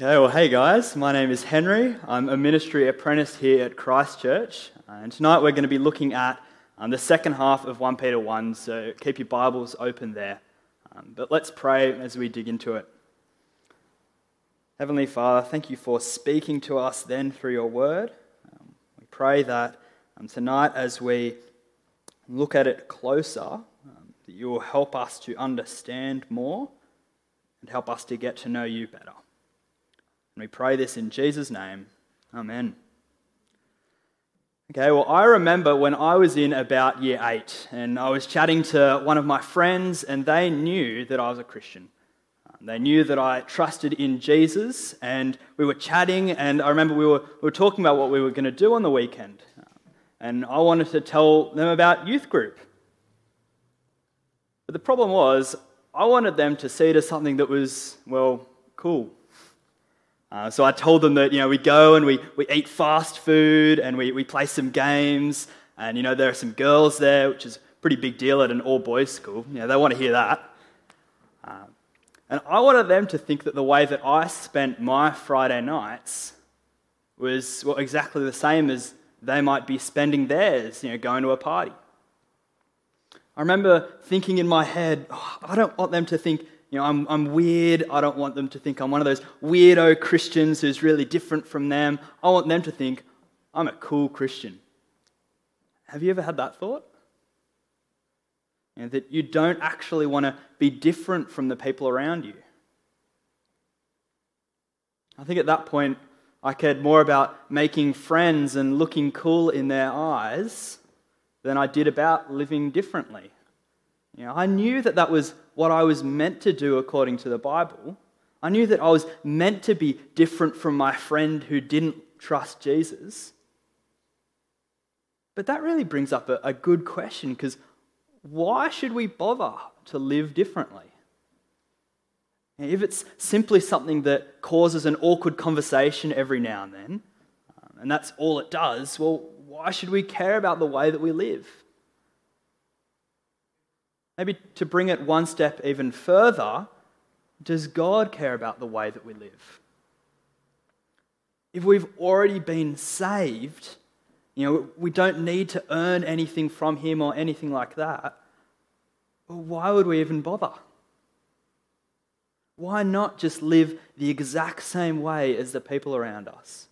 Okay, well, hey guys, my name is Henry. I'm a ministry apprentice here at Christchurch, and tonight we're going to be looking at um, the second half of 1 Peter 1, so keep your Bibles open there. Um, but let's pray as we dig into it. Heavenly Father, thank you for speaking to us then through your word. Um, we pray that um, tonight, as we look at it closer, um, that you will help us to understand more and help us to get to know you better. And we pray this in Jesus' name. Amen. Okay, well, I remember when I was in about year eight and I was chatting to one of my friends, and they knew that I was a Christian. Um, they knew that I trusted in Jesus, and we were chatting, and I remember we were, we were talking about what we were going to do on the weekend. Um, and I wanted to tell them about youth group. But the problem was, I wanted them to see it as something that was, well, cool. Uh, so I told them that, you know, we go and we, we eat fast food and we, we play some games. And, you know, there are some girls there, which is a pretty big deal at an all boys school. You know, they want to hear that. Uh, and I wanted them to think that the way that I spent my Friday nights was well, exactly the same as they might be spending theirs, you know, going to a party. I remember thinking in my head, oh, I don't want them to think you know, I'm, I'm weird. I don't want them to think I'm one of those weirdo Christians who's really different from them. I want them to think I'm a cool Christian. Have you ever had that thought? You know, that you don't actually want to be different from the people around you. I think at that point, I cared more about making friends and looking cool in their eyes than I did about living differently. You know, I knew that that was what I was meant to do according to the Bible. I knew that I was meant to be different from my friend who didn't trust Jesus. But that really brings up a, a good question because why should we bother to live differently? If it's simply something that causes an awkward conversation every now and then, um, and that's all it does, well, why should we care about the way that we live? Maybe to bring it one step even further, does God care about the way that we live? If we've already been saved, you know, we don't need to earn anything from Him or anything like that. Well, why would we even bother? Why not just live the exact same way as the people around us?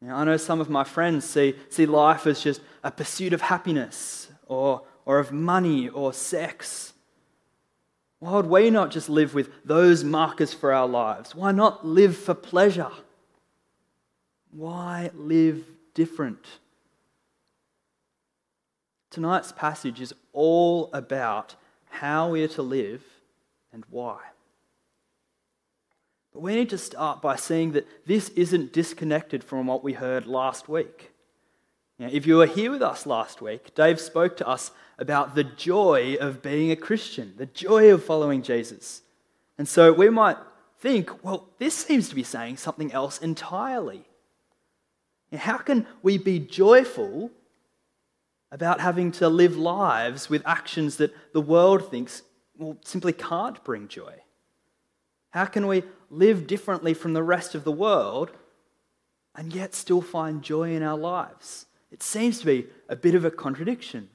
You know, I know some of my friends see, see life as just a pursuit of happiness or or of money or sex? Why would we not just live with those markers for our lives? Why not live for pleasure? Why live different? Tonight's passage is all about how we are to live and why. But we need to start by seeing that this isn't disconnected from what we heard last week. Now, if you were here with us last week, Dave spoke to us about the joy of being a Christian, the joy of following Jesus. And so we might think, well, this seems to be saying something else entirely. Now, how can we be joyful about having to live lives with actions that the world thinks well, simply can't bring joy? How can we live differently from the rest of the world and yet still find joy in our lives? It seems to be a bit of a contradiction.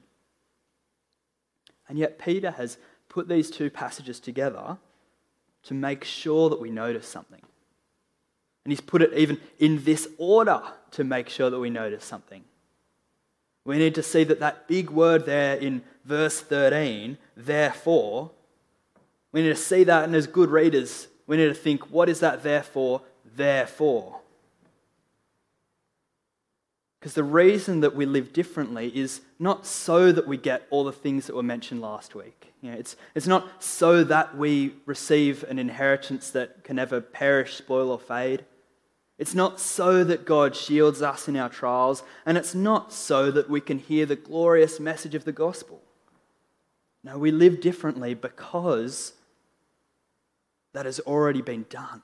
And yet, Peter has put these two passages together to make sure that we notice something. And he's put it even in this order to make sure that we notice something. We need to see that that big word there in verse 13, therefore, we need to see that, and as good readers, we need to think, what is that therefore? Therefore. Because the reason that we live differently is not so that we get all the things that were mentioned last week. You know, it's, it's not so that we receive an inheritance that can never perish, spoil, or fade. It's not so that God shields us in our trials, and it's not so that we can hear the glorious message of the gospel. No, we live differently because that has already been done.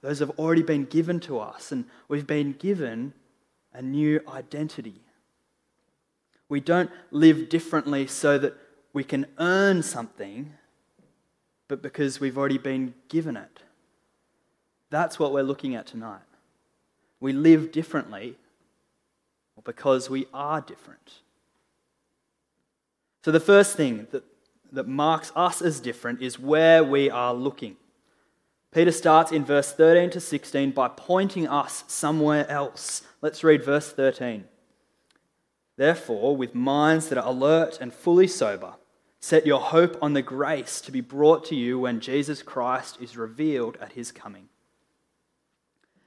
those have already been given to us, and we've been given a new identity. We don't live differently so that we can earn something, but because we've already been given it. That's what we're looking at tonight. We live differently because we are different. So, the first thing that, that marks us as different is where we are looking. Peter starts in verse 13 to 16 by pointing us somewhere else. Let's read verse 13. Therefore, with minds that are alert and fully sober, set your hope on the grace to be brought to you when Jesus Christ is revealed at his coming.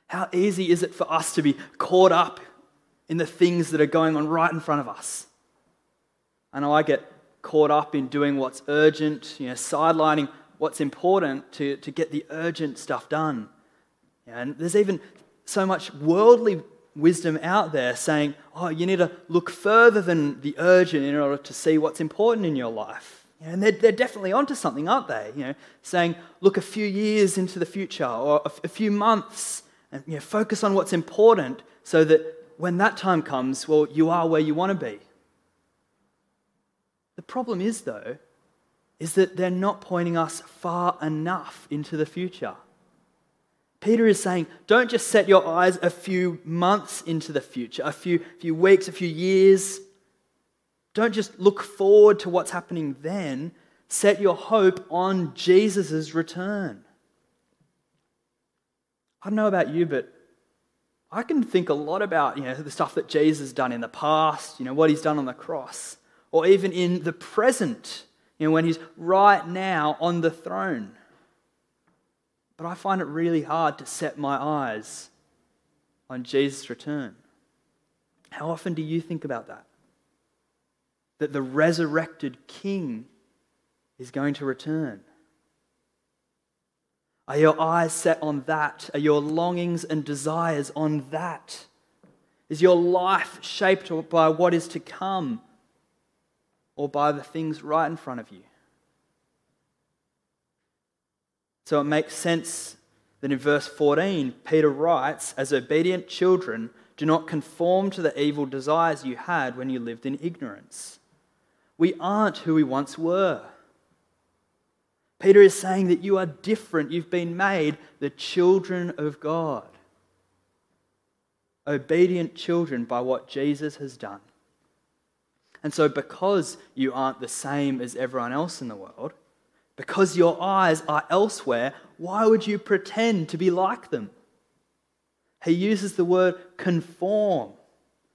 How easy is it for us to be caught up in the things that are going on right in front of us? I know I get caught up in doing what's urgent, you know, sidelining what's important to, to get the urgent stuff done. And there's even so much worldly wisdom out there saying, oh, you need to look further than the urgent in order to see what's important in your life. And they're, they're definitely onto something, aren't they? You know, saying, look a few years into the future or a, few months and you know, focus on what's important so that when that time comes, well, you are where you want to be. The problem is, though, is that they're not pointing us far enough into the future. Peter is saying, don't just set your eyes a few months into the future, a few, few weeks, a few years. Don't just look forward to what's happening then. Set your hope on Jesus' return. I don't know about you, but I can think a lot about you know, the stuff that Jesus has done in the past, you know, what he's done on the cross, or even in the present, you know, when he's right now on the throne. But I find it really hard to set my eyes on Jesus' return. How often do you think about that? That the resurrected King is going to return. Are your eyes set on that? Are your longings and desires on that? Is your life shaped by what is to come or by the things right in front of you? So it makes sense that in verse 14, Peter writes, As obedient children, do not conform to the evil desires you had when you lived in ignorance. We aren't who we once were. Peter is saying that you are different. You've been made the children of God. Obedient children by what Jesus has done. And so, because you aren't the same as everyone else in the world, because your eyes are elsewhere, why would you pretend to be like them? He uses the word conform,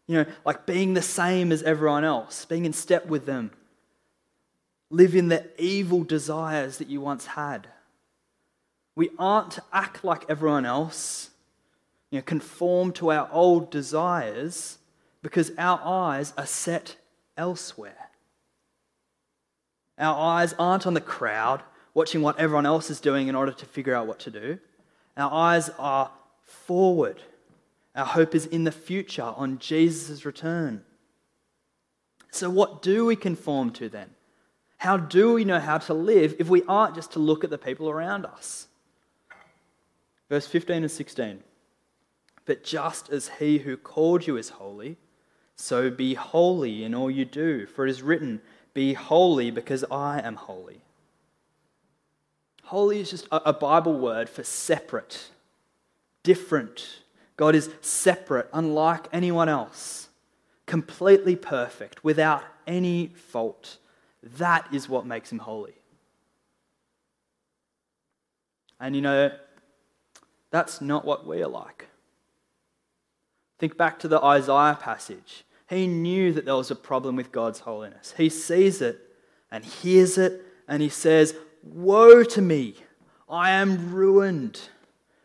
you know, like being the same as everyone else, being in step with them. Live in the evil desires that you once had. We aren't to act like everyone else, you know, conform to our old desires, because our eyes are set elsewhere. Our eyes aren't on the crowd, watching what everyone else is doing in order to figure out what to do. Our eyes are forward. Our hope is in the future, on Jesus' return. So, what do we conform to then? How do we know how to live if we aren't just to look at the people around us? Verse 15 and 16. But just as he who called you is holy, so be holy in all you do, for it is written, be holy because I am holy. Holy is just a Bible word for separate, different. God is separate, unlike anyone else, completely perfect, without any fault. That is what makes him holy. And you know, that's not what we are like. Think back to the Isaiah passage. He knew that there was a problem with God's holiness. He sees it and hears it, and he says, Woe to me! I am ruined,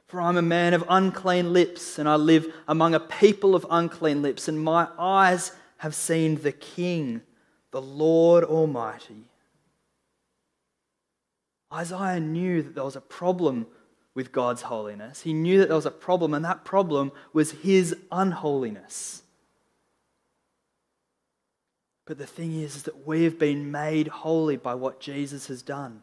for I'm a man of unclean lips, and I live among a people of unclean lips, and my eyes have seen the King, the Lord Almighty. Isaiah knew that there was a problem with God's holiness. He knew that there was a problem, and that problem was his unholiness. But the thing is, is that we have been made holy by what Jesus has done.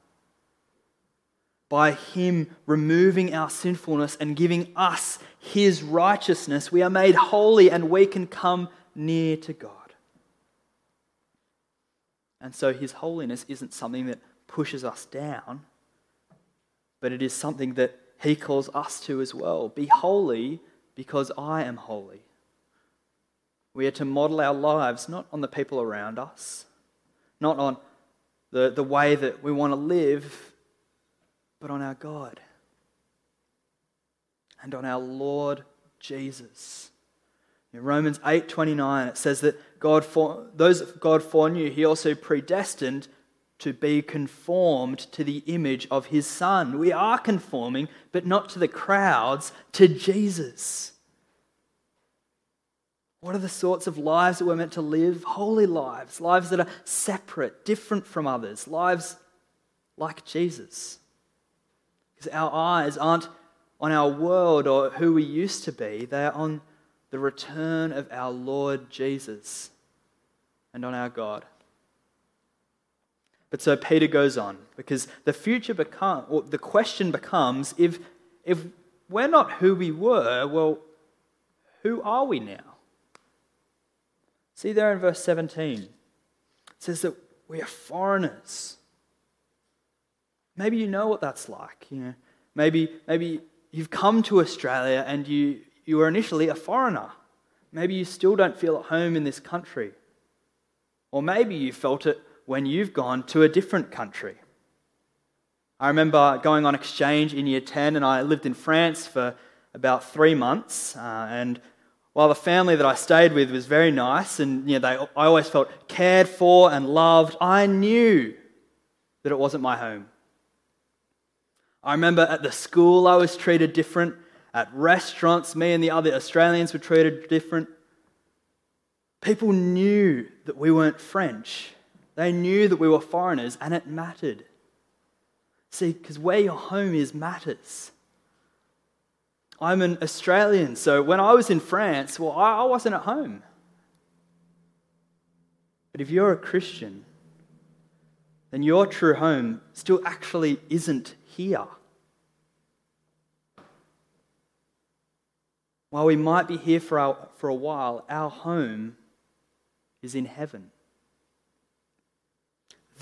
By Him removing our sinfulness and giving us His righteousness, we are made holy and we can come near to God. And so His holiness isn't something that pushes us down, but it is something that he calls us to as well. Be holy because I am holy. We are to model our lives not on the people around us, not on the, the way that we want to live, but on our God and on our Lord Jesus. In Romans 8:29 it says that God for, those God foreknew he also predestined to be conformed to the image of his son. We are conforming, but not to the crowds, to Jesus. What are the sorts of lives that we're meant to live? Holy lives, lives that are separate, different from others, lives like Jesus. Because our eyes aren't on our world or who we used to be, they are on the return of our Lord Jesus and on our God. But so Peter goes on because the future become or the question becomes if if we're not who we were, well, who are we now? See there in verse 17. It says that we are foreigners. Maybe you know what that's like. You know, maybe, maybe you've come to Australia and you, you were initially a foreigner. Maybe you still don't feel at home in this country. Or maybe you felt it when you've gone to a different country. I remember going on exchange in year 10 and I lived in France for about three months. Uh, and while the family that I stayed with was very nice and you know, they, I always felt cared for and loved, I knew that it wasn't my home. I remember at the school I was treated different. At restaurants, me and the other Australians were treated different. People knew that we weren't French. They knew that we were foreigners and it mattered. See, because where your home is matters. I'm an Australian, so when I was in France, well, I wasn't at home. But if you're a Christian, then your true home still actually isn't here. While we might be here for, our, for a while, our home is in heaven.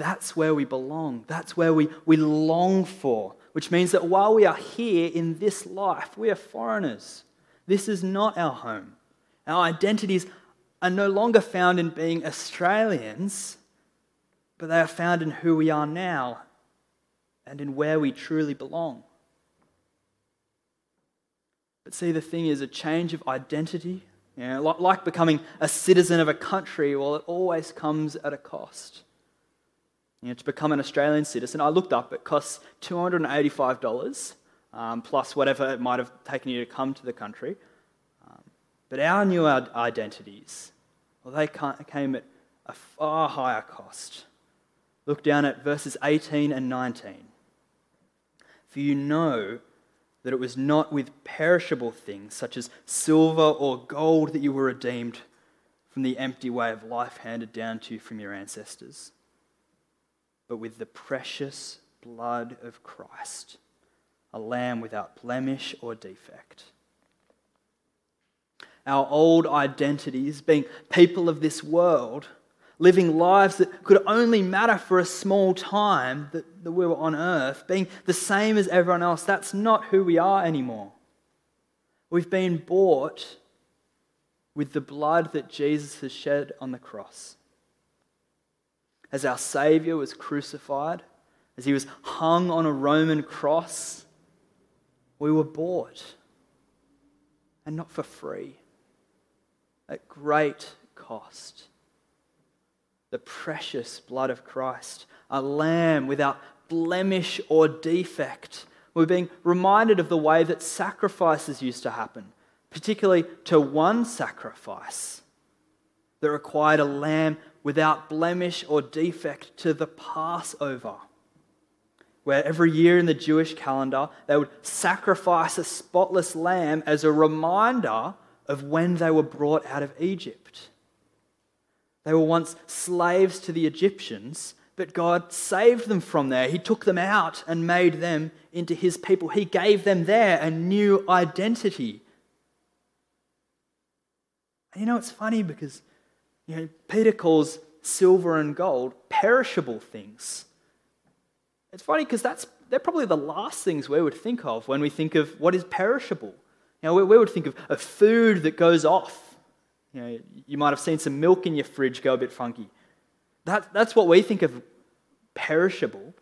That's where we belong. That's where we, we long for which means that while we are here in this life, we are foreigners. This is not our home. Our identities are no longer found in being Australians, but they are found in who we are now and in where we truly belong. But see, the thing is, a change of identity, you know, like becoming a citizen of a country, well, it always comes at a cost you know, to become an Australian citizen, I looked up, it costs $285 um, plus whatever it might have taken you to come to the country. Um, but our new identities, well, they came at a far higher cost. Look down at verses 18 and 19. For you know that it was not with perishable things such as silver or gold that you were redeemed from the empty way of life handed down to you from your ancestors but with the precious blood of Christ, a lamb without blemish or defect. Our old identities, being people of this world, living lives that could only matter for a small time that, that we were on earth, being the same as everyone else, that's not who we are anymore. We've been bought with the blood that Jesus has shed on the cross as our Savior was crucified, as he was hung on a Roman cross, we were bought. And not for free, at great cost. The precious blood of Christ, a lamb without blemish or defect. We're being reminded of the way that sacrifices used to happen, particularly to one sacrifice that required a lamb without blemish or defect to the Passover, where every year in the Jewish calendar they would sacrifice a spotless lamb as a reminder of when they were brought out of Egypt. They were once slaves to the Egyptians, but God saved them from there. He took them out and made them into His people. He gave them there a new identity. And you know, it's funny because you know, Peter calls silver and gold perishable things. It's funny because that's, they're probably the last things we would think of when we think of what is perishable. You know, we, we would think of a food that goes off. You, know, you might have seen some milk in your fridge go a bit funky. That, that's what we think of perishable.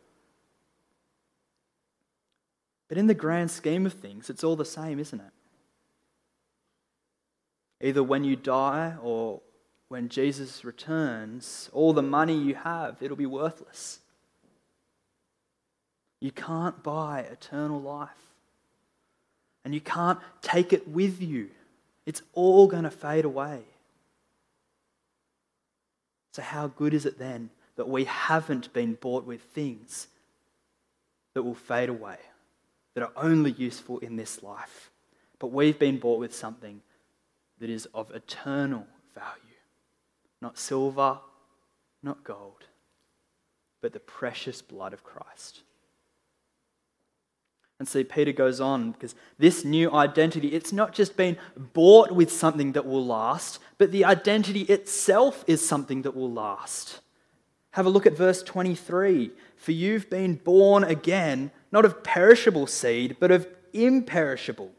But in the grand scheme of things, it's all the same, isn't it? Either when you die or when Jesus returns, all the money you have, it'll be worthless. You can't buy eternal life. And you can't take it with you. It's all going to fade away. So, how good is it then that we haven't been bought with things that will fade away, that are only useful in this life? But we've been bought with something that is of eternal value. Not silver, not gold, but the precious blood of Christ. And see, Peter goes on because this new identity, it's not just been bought with something that will last, but the identity itself is something that will last. Have a look at verse 23. For you've been born again, not of perishable seed, but of imperishable,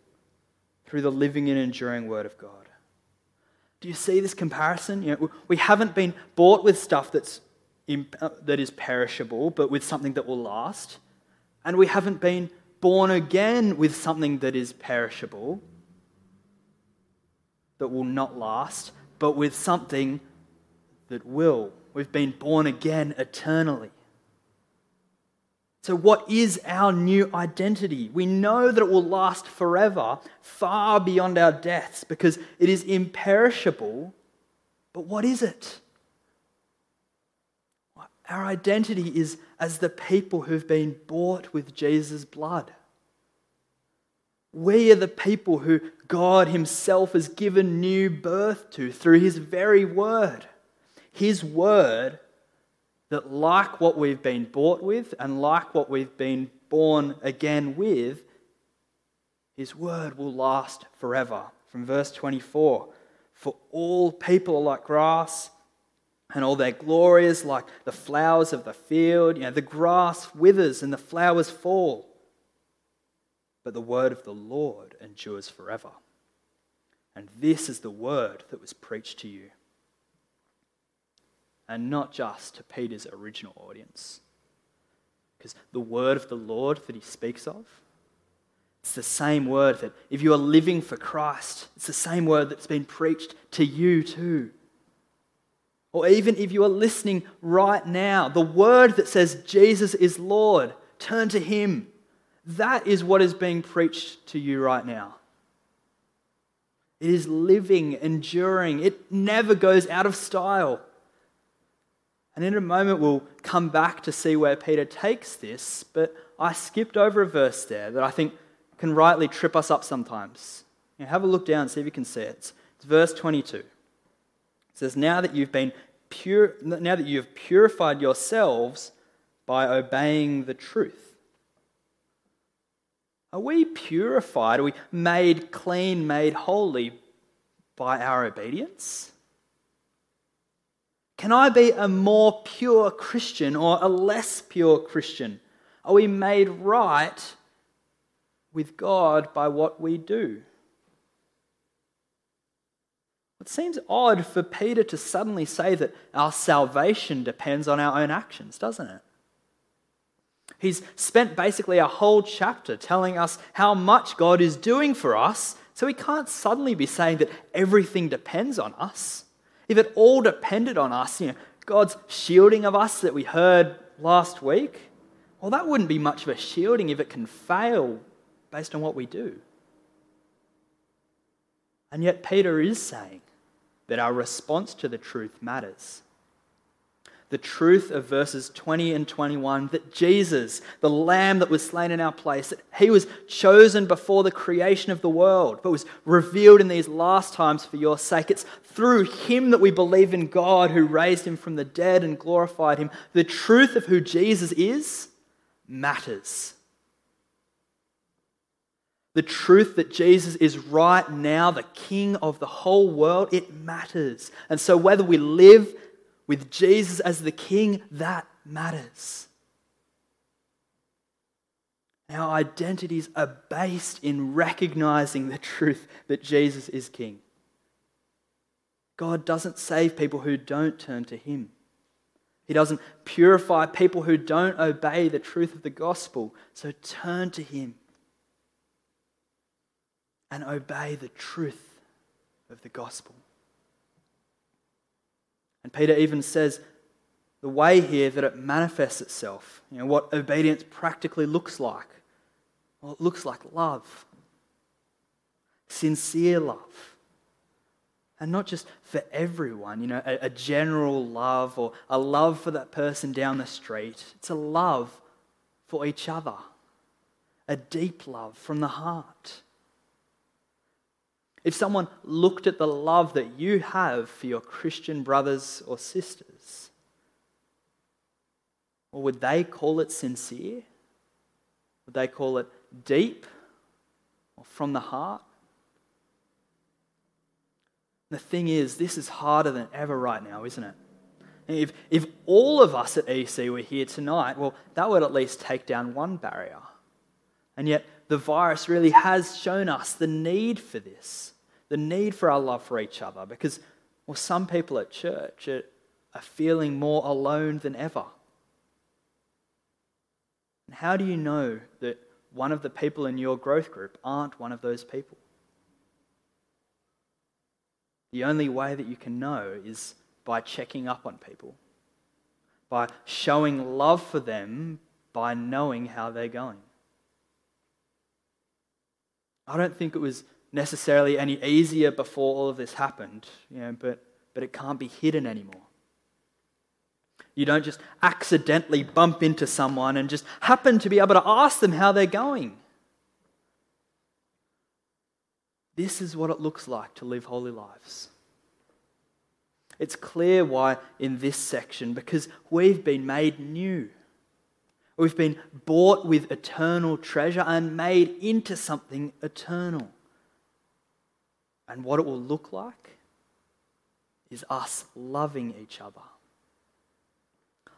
through the living and enduring word of God. Do you see this comparison? You know, we haven't been bought with stuff that's, uh, that is perishable, but with something that will last. And we haven't been born again with something that is perishable, that will not last, but with something that will. We've been born again eternally. So, what is our new identity? We know that it will last forever, far beyond our deaths, because it is imperishable. But what is it? Our identity is as the people who've been bought with Jesus' blood. We are the people who God Himself has given new birth to through His very word. His word that, like what we've been bought with and like what we've been born again with, His word will last forever. From verse 24 For all people are like grass and all their glory is like the flowers of the field. You know, the grass withers and the flowers fall. But the word of the Lord endures forever. And this is the word that was preached to you. And not just to Peter's original audience. Because the word of the Lord that he speaks of, it's the same word that if you are living for Christ, it's the same word that's been preached to you too. Or even if you are listening right now, the word that says Jesus is Lord, turn to Him. That is what is being preached to you right now. It is living, enduring, it never goes out of style. And in a moment, we'll come back to see where Peter takes this, but I skipped over a verse there that I think can rightly trip us up sometimes. You know, have a look down, and see if you can see it. It's verse 22. It says, Now that you've been pure, now that you've purified yourselves by obeying the truth. Are we purified? Are we made clean, made holy by our obedience? Can I be a more pure Christian or a less pure Christian? Are we made right with God by what we do? It seems odd for Peter to suddenly say that our salvation depends on our own actions, doesn't it? He's spent basically a whole chapter telling us how much God is doing for us, so he can't suddenly be saying that everything depends on us. If it all depended on us, you know, God's shielding of us that we heard last week, well, that wouldn't be much of a shielding if it can fail based on what we do. And yet, Peter is saying that our response to the truth matters. The truth of verses 20 and 21 that Jesus, the Lamb that was slain in our place, that he was chosen before the creation of the world, but was revealed in these last times for your sake. It's through him that we believe in God who raised him from the dead and glorified him. The truth of who Jesus is matters. The truth that Jesus is right now the King of the whole world, it matters. And so, whether we live with Jesus as the King, that matters. Our identities are based in recognizing the truth that Jesus is King. God doesn't save people who don't turn to Him. He doesn't purify people who don't obey the truth of the gospel. So turn to Him and obey the truth of the gospel. And Peter even says the way here that it manifests itself, you know, what obedience practically looks like. Well, it looks like love, sincere love. And not just for everyone, you know, a, a, general love or a love for that person down the street. It's a love for each other, a deep love from the heart. If someone looked at the love that you have for your Christian brothers or sisters, would they call it sincere? Would they call it deep or from the heart? The thing is, this is harder than ever right now, isn't it? If, if all of us at EC were here tonight, well, that would at least take down one barrier. And yet, the virus really has shown us the need for this, the need for our love for each other, because, well, some people at church are, are feeling more alone than ever. And how do you know that one of the people in your growth group aren't one of those people? The only way that you can know is by checking up on people, by showing love for them, by knowing how they're going. I don't think it was necessarily any easier before all of this happened, you know, but, but it can't be hidden anymore. You don't just accidentally bump into someone and just happen to be able to ask them how they're going. This is what it looks like to live holy lives. It's clear why in this section, because we've been made new. We've been bought with eternal treasure and made into something eternal. And what it will look like is us loving each other.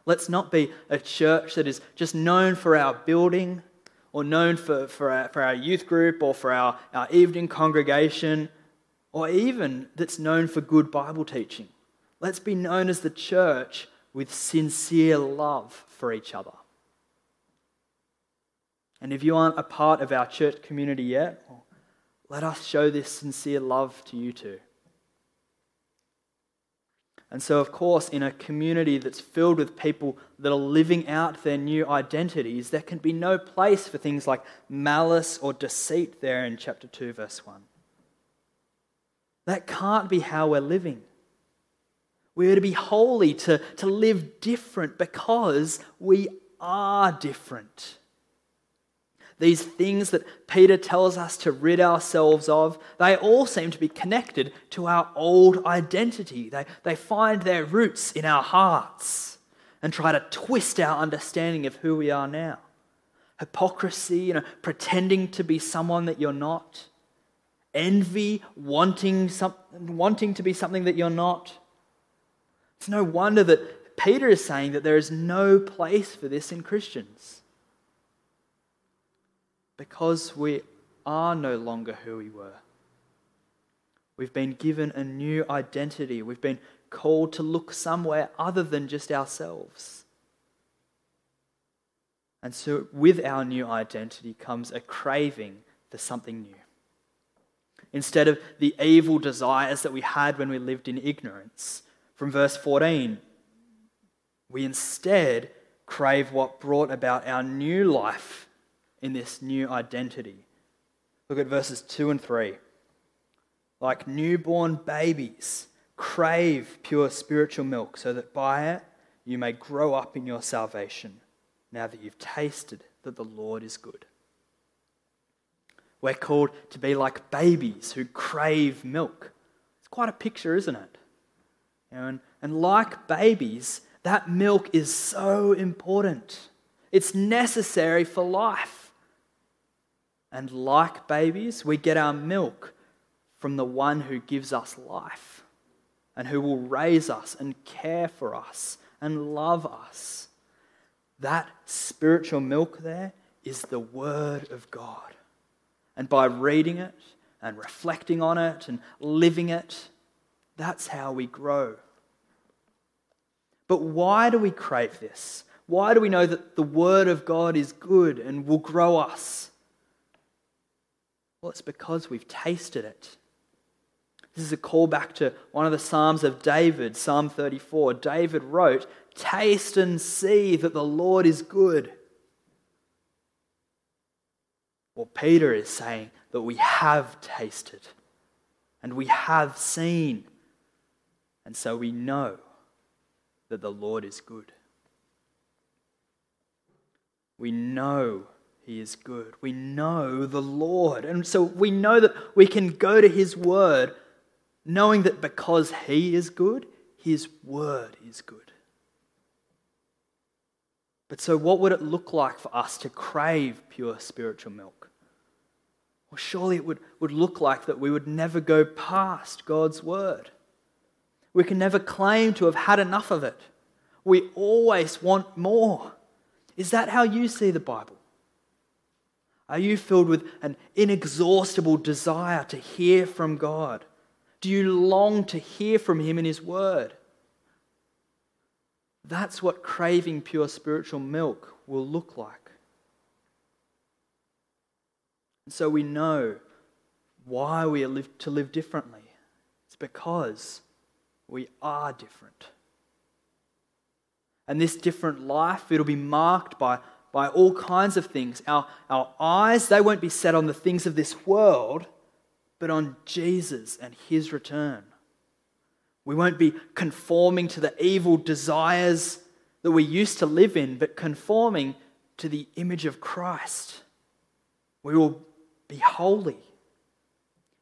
Let's not be a church that is just known for our building or known for, for, our, for our youth group or for our, our evening congregation or even that's known for good Bible teaching. Let's be known as the church with sincere love for each other. And if you aren't a part of our church community yet, let us show this sincere love to you too. And so, of course, in a community that's filled with people that are living out their new identities, there can be no place for things like malice or deceit there in chapter 2, verse 1. That can't be how we're living. We are to be holy, to, to live different because we are different. These things that Peter tells us to rid ourselves of, they all seem to be connected to our old identity. They, they find their roots in our hearts and try to twist our understanding of who we are now. Hypocrisy, you know, pretending to be someone that you're not. Envy, wanting, some, wanting to be something that you're not. It's no wonder that Peter is saying that there is no place for this in Christians because we are no longer who we were. We've been given a new identity. We've been called to look somewhere other than just ourselves. And so, with our new identity comes a craving for something new. Instead of the evil desires that we had when we lived in ignorance, from verse 14, we instead crave what brought about our new life in this new identity. Look at verses 2 and 3. Like newborn babies, crave pure spiritual milk so that by it you may grow up in your salvation, now that you've tasted that the Lord is good. We're called to be like babies who crave milk. It's quite a picture, isn't it? And, and like babies, that milk is so important. It's necessary for life. And like babies, we get our milk from the one who gives us life and who will raise us and care for us and love us. That spiritual milk there is the Word of God. And by reading it and reflecting on it and living it, that's how we grow. But why do we crave this? Why do we know that the Word of God is good and will grow us? Well, it's because we've tasted it. This is a callback to one of the Psalms of David, Psalm 34. David wrote, Taste and see that the Lord is good. Well, Peter is saying that we have tasted and we have seen, and so we know that the Lord is good. We know he is good. We know the Lord. And so we know that we can go to his word knowing that because he is good, his word is good. But so, what would it look like for us to crave pure spiritual milk? Well, surely it would, would look like that we would never go past God's word. We can never claim to have had enough of it. We always want more. Is that how you see the Bible? Are you filled with an inexhaustible desire to hear from God? Do you long to hear from Him in His Word? That's what craving pure spiritual milk will look like. And so we know why we are to live differently. It's because we are different. And this different life, it'll be marked by, by all kinds of things. Our, our eyes, they won't be set on the things of this world, but on Jesus and his return. We won't be conforming to the evil desires that we used to live in, but conforming to the image of Christ. We will be holy.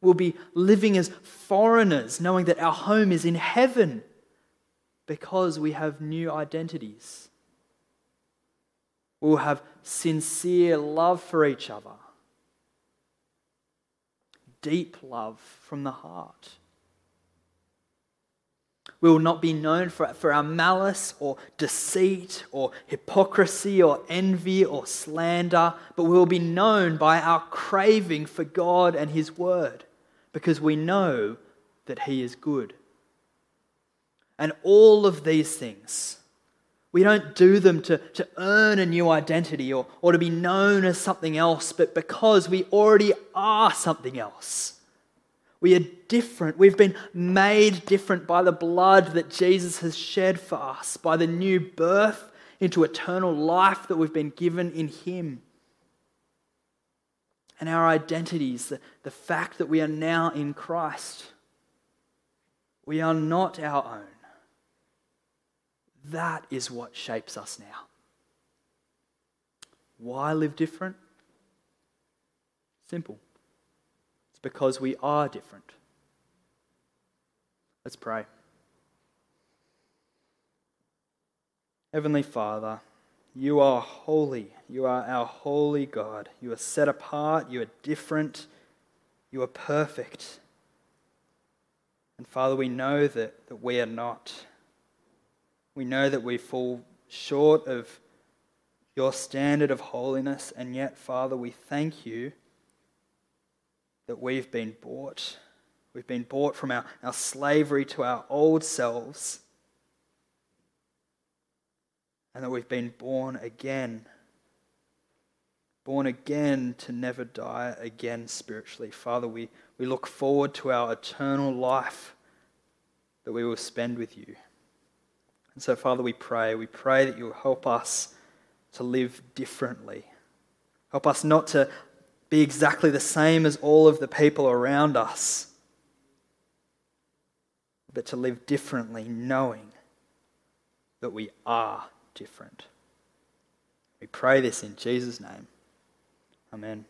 We'll be living as foreigners, knowing that our home is in heaven because we have new identities. We'll have sincere love for each other, deep love from the heart. We will not be known for, for our malice or deceit or hypocrisy or envy or slander, but we will be known by our craving for God and His Word because we know that He is good. And all of these things, we don't do them to, to earn a new identity or, or to be known as something else, but because we already are something else. We are different. We've been made different by the blood that Jesus has shed for us, by the new birth into eternal life that we've been given in Him. And our identities, the, the fact that we are now in Christ. We are not our own. That is what shapes us now. Why live different? Simple It's because we are different. Let's pray. Heavenly Father, you are holy. You are our holy God. You are set apart. You are different. You are perfect. And Father, we know that, that we are not. We know that we fall short of your standard of holiness, and yet, Father, we thank you that we've been bought. We've been bought from our, our slavery to our old selves. And that we've been born again. Born again to never die again spiritually. Father, we, we look forward to our eternal life that we will spend with you. And so, Father, we pray. We pray that you will help us to live differently. Help us not to be exactly the same as all of the people around us, but to live differently, knowing that we are different. We pray this in Jesus' name. Amen.